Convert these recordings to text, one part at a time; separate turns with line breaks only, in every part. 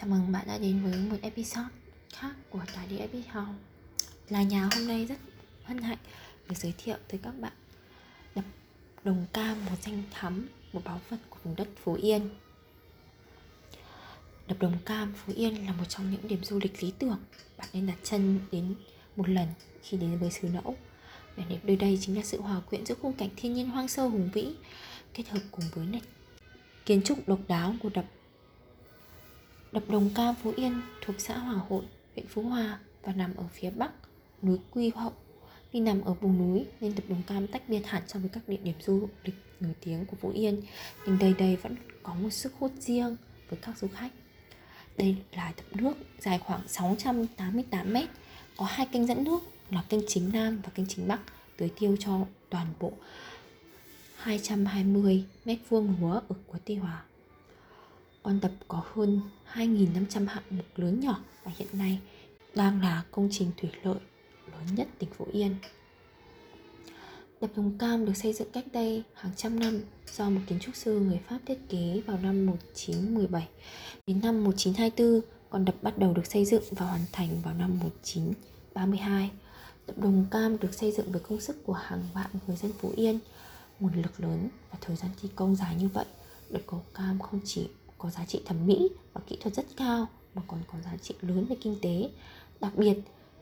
Chào mừng bạn đã đến với một episode khác của Tài Đi Episode Là nhà hôm nay rất hân hạnh được giới thiệu tới các bạn Đập Đồng Cam, một danh thắm, một báu vật của vùng đất Phú Yên. Đập Đồng Cam, Phú Yên là một trong những điểm du lịch lý tưởng. Bạn nên đặt chân đến một lần khi đến với xứ Nẫu. Vẻ đẹp nơi đây chính là sự hòa quyện giữa khung cảnh thiên nhiên hoang sơ hùng vĩ Kết hợp cùng với nét kiến trúc độc đáo của đập Đập Đồng Ca Phú Yên thuộc xã Hòa Hội, huyện Phú Hòa và nằm ở phía bắc núi Quy Hậu. Vì nằm ở vùng núi nên đập Đồng Cam tách biệt hẳn so với các địa điểm du lịch nổi tiếng của Phú Yên, nhưng đây đây vẫn có một sức hút riêng với các du khách. Đây là đập nước dài khoảng 688 m, có hai kênh dẫn nước là kênh chính Nam và kênh chính Bắc tưới tiêu cho toàn bộ 220 m2 lúa ở của Tây Hòa. Con đập có hơn 2.500 hạng mục lớn nhỏ và hiện nay đang là công trình thủy lợi lớn nhất tỉnh Phú Yên. Đập Đồng Cam được xây dựng cách đây hàng trăm năm do một kiến trúc sư người Pháp thiết kế vào năm 1917. Đến năm 1924, con đập bắt đầu được xây dựng và hoàn thành vào năm 1932. Đập Đồng Cam được xây dựng với công sức của hàng vạn người dân Phú Yên, nguồn lực lớn và thời gian thi công dài như vậy. Đập Đồng Cam không chỉ có giá trị thẩm mỹ và kỹ thuật rất cao mà còn có giá trị lớn về kinh tế. Đặc biệt,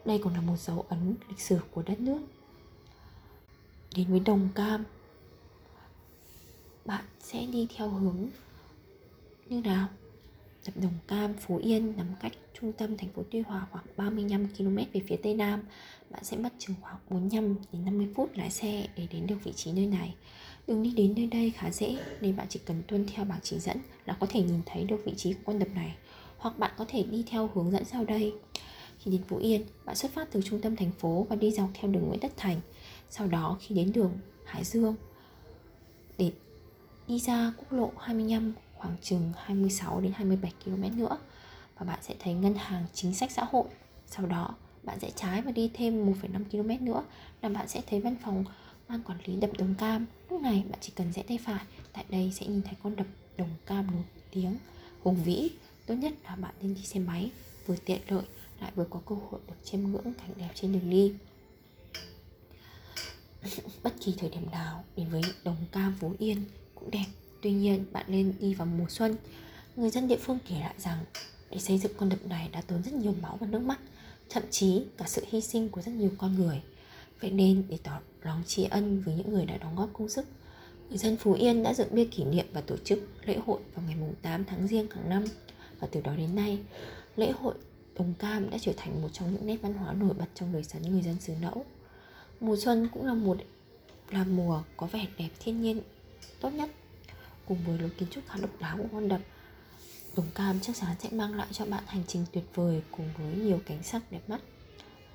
đây còn là một dấu ấn lịch sử của đất nước. Đến với Đồng Cam, bạn sẽ đi theo hướng như nào? Đập Đồng Cam, Phú Yên nằm cách trung tâm thành phố Tuy Hòa khoảng 35 km về phía tây nam. Bạn sẽ mất chừng khoảng 45 đến 50 phút lái xe để đến được vị trí nơi này. Đường đi đến nơi đây khá dễ nên bạn chỉ cần tuân theo bảng chỉ dẫn là có thể nhìn thấy được vị trí của con đập này. Hoặc bạn có thể đi theo hướng dẫn sau đây. Khi đến Phú Yên, bạn xuất phát từ trung tâm thành phố và đi dọc theo đường Nguyễn Tất Thành. Sau đó khi đến đường Hải Dương để đi ra quốc lộ 25 khoảng chừng 26 đến 27 km nữa và bạn sẽ thấy ngân hàng chính sách xã hội. Sau đó bạn sẽ trái và đi thêm 1,5 km nữa là bạn sẽ thấy văn phòng ban quản lý đập Đồng Cam. Lúc này bạn chỉ cần rẽ tay phải, tại đây sẽ nhìn thấy con đập Đồng Cam nổi tiếng, hùng vĩ. Tốt nhất là bạn nên đi xe máy, vừa tiện lợi lại vừa có cơ hội được chiêm ngưỡng cảnh đẹp trên đường đi. Bất kỳ thời điểm nào đến với Đồng Cam Phú Yên cũng đẹp. Tuy nhiên bạn nên đi vào mùa xuân. Người dân địa phương kể lại rằng để xây dựng con đập này đã tốn rất nhiều máu và nước mắt, thậm chí cả sự hy sinh của rất nhiều con người. Vậy nên để tỏ lòng tri ân với những người đã đóng góp công sức, người dân Phú Yên đã dựng bia kỷ niệm và tổ chức lễ hội vào ngày 8 tháng Giêng hàng năm. Và từ đó đến nay, lễ hội Đồng Cam đã trở thành một trong những nét văn hóa nổi bật trong đời sống người dân xứ Nẫu. Mùa xuân cũng là một là mùa có vẻ đẹp thiên nhiên tốt nhất cùng với lối kiến trúc khá độc đáo của con đập Đồng Cam chắc chắn sẽ mang lại cho bạn hành trình tuyệt vời cùng với nhiều cảnh sắc đẹp mắt.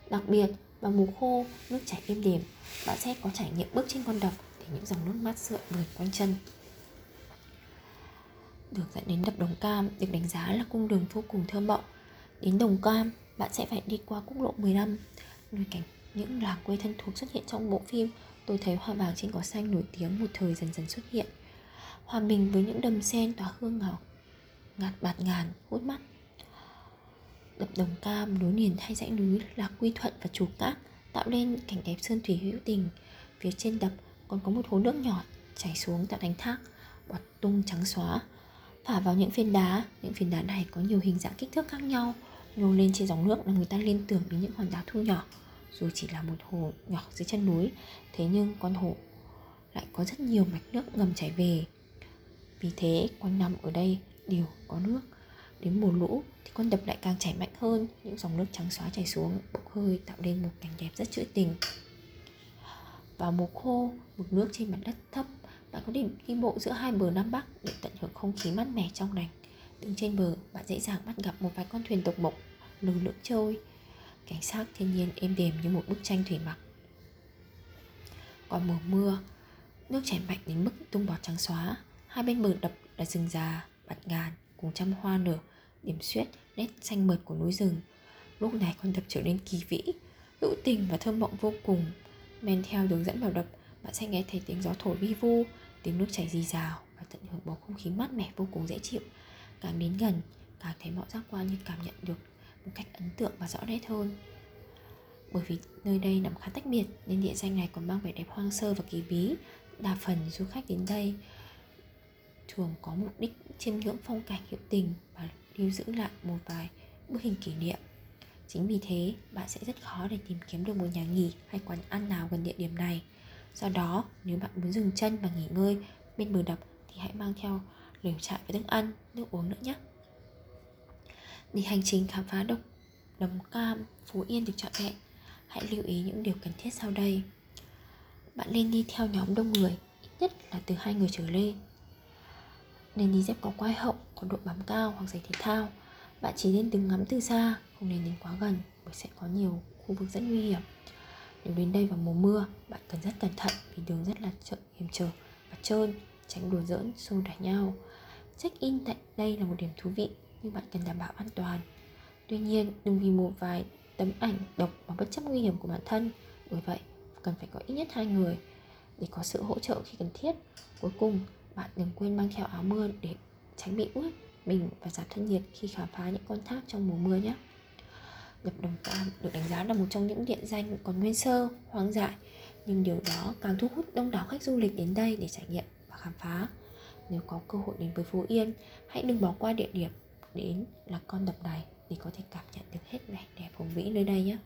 Đặc biệt, vào mùa khô, nước chảy êm đềm, bạn sẽ có trải nghiệm bước trên con đập để những dòng nước mát rượi vườn quanh chân. Được dẫn đến đập Đồng Cam được đánh giá là cung đường vô cùng thơ mộng. Đến Đồng Cam, bạn sẽ phải đi qua quốc lộ 15, nơi cảnh những làng quê thân thuộc xuất hiện trong bộ phim Tôi thấy hoa vàng trên cỏ xanh nổi tiếng một thời dần dần xuất hiện. Hòa mình với những đầm sen tỏa hương ngào ngạt bạt ngàn hút mắt đập đồng cam, nối liền hai dãy núi là quy thuận và chủ cát, tạo nên cảnh đẹp sơn thủy hữu tình. Phía trên đập còn có một hồ nước nhỏ, chảy xuống tạo thành thác, bọt tung trắng xóa. Phả vào những phiến đá, những phiến đá này có nhiều hình dạng kích thước khác nhau, nhô lên trên dòng nước là người ta liên tưởng đến những hòn đá thu nhỏ. Dù chỉ là một hồ nhỏ dưới chân núi, thế nhưng con hồ lại có rất nhiều mạch nước ngầm chảy về. Vì thế quanh năm ở đây, đều có nước. Đến mùa lũ thì con đập lại càng chảy mạnh hơn. Những dòng nước trắng xóa chảy xuống, bốc hơi tạo nên một cảnh đẹp rất trữ tình. Vào mùa khô, mực nước trên mặt đất thấp. Bạn có thể đi bộ giữa hai bờ nam bắc để tận hưởng không khí mát mẻ trong lành? Đứng trên bờ, bạn dễ dàng bắt gặp một vài con thuyền tộc mộc, lừ lưỡng trôi. Cảnh sắc thiên nhiên êm đềm như một bức tranh thủy mặc. Còn mùa mưa, nước chảy mạnh đến mức tung bọt trắng xóa. Hai bên bờ đập là rừng già, bạt ngàn, cùng trăm hoa nở điểm xuyết, nét xanh mượt của núi rừng. Lúc này con đập trở nên kỳ vĩ, hữu tình và thơm mộng vô cùng. Men theo đường dẫn vào đập bạn sẽ nghe thấy tiếng gió thổi vi vu, tiếng nước chảy rì rào và tận hưởng bầu không khí mát mẻ vô cùng dễ chịu. Càng đến gần, càng thấy mọi giác quan như cảm nhận được một cách ấn tượng và rõ nét hơn. Bởi vì nơi đây nằm khá tách biệt, nên địa danh này còn mang vẻ đẹp hoang sơ và kỳ bí. Đa phần du khách đến đây thường có mục đích chiêm ngưỡng phong cảnh, hữu tình và lưu giữ lại một vài bức hình kỷ niệm. Chính vì thế bạn sẽ rất khó để tìm kiếm được một nhà nghỉ hay quán ăn nào gần địa điểm này. Do đó nếu bạn muốn dừng chân và nghỉ ngơi bên bờ đập thì hãy mang theo lều trại và thức ăn nước uống nữa nhé. Để hành trình khám phá độc Đồng Cam, Phú Yên được trọn vẹn Hãy lưu ý những điều cần thiết sau đây. Bạn nên đi theo nhóm đông người Ít nhất là từ hai người trở lên. Nên đi dép có quai hậu, có độ bám cao hoặc giày thể thao. Bạn chỉ nên đứng ngắm từ xa, không nên đến quá gần Bởi sẽ có nhiều khu vực rất nguy hiểm. Nếu đến đây vào mùa mưa, bạn cần rất cẩn thận Vì đường rất là chợ hiểm trở và trơn Tránh đùa giỡn, xô đẩy nhau. Check-in tại đây là một điểm thú vị Nhưng bạn cần đảm bảo an toàn. Tuy nhiên, đừng vì một vài tấm ảnh độc mà bất chấp nguy hiểm của bản thân. Bởi vậy, cần phải có ít nhất hai người để có sự hỗ trợ khi cần thiết. Cuối cùng, bạn đừng quên mang theo áo mưa để tránh bị ướt mình và giảm thân nhiệt khi khám phá những con thác trong mùa mưa nhé. Đập Đồng Cam được đánh giá là một trong những địa danh còn nguyên sơ, hoang dại Nhưng điều đó càng thu hút đông đảo khách du lịch đến đây để trải nghiệm và khám phá. Nếu có cơ hội đến với Phú Yên, hãy đừng bỏ qua địa điểm đến là con đập này để có thể cảm nhận được hết vẻ đẹp hùng vĩ nơi đây nhé.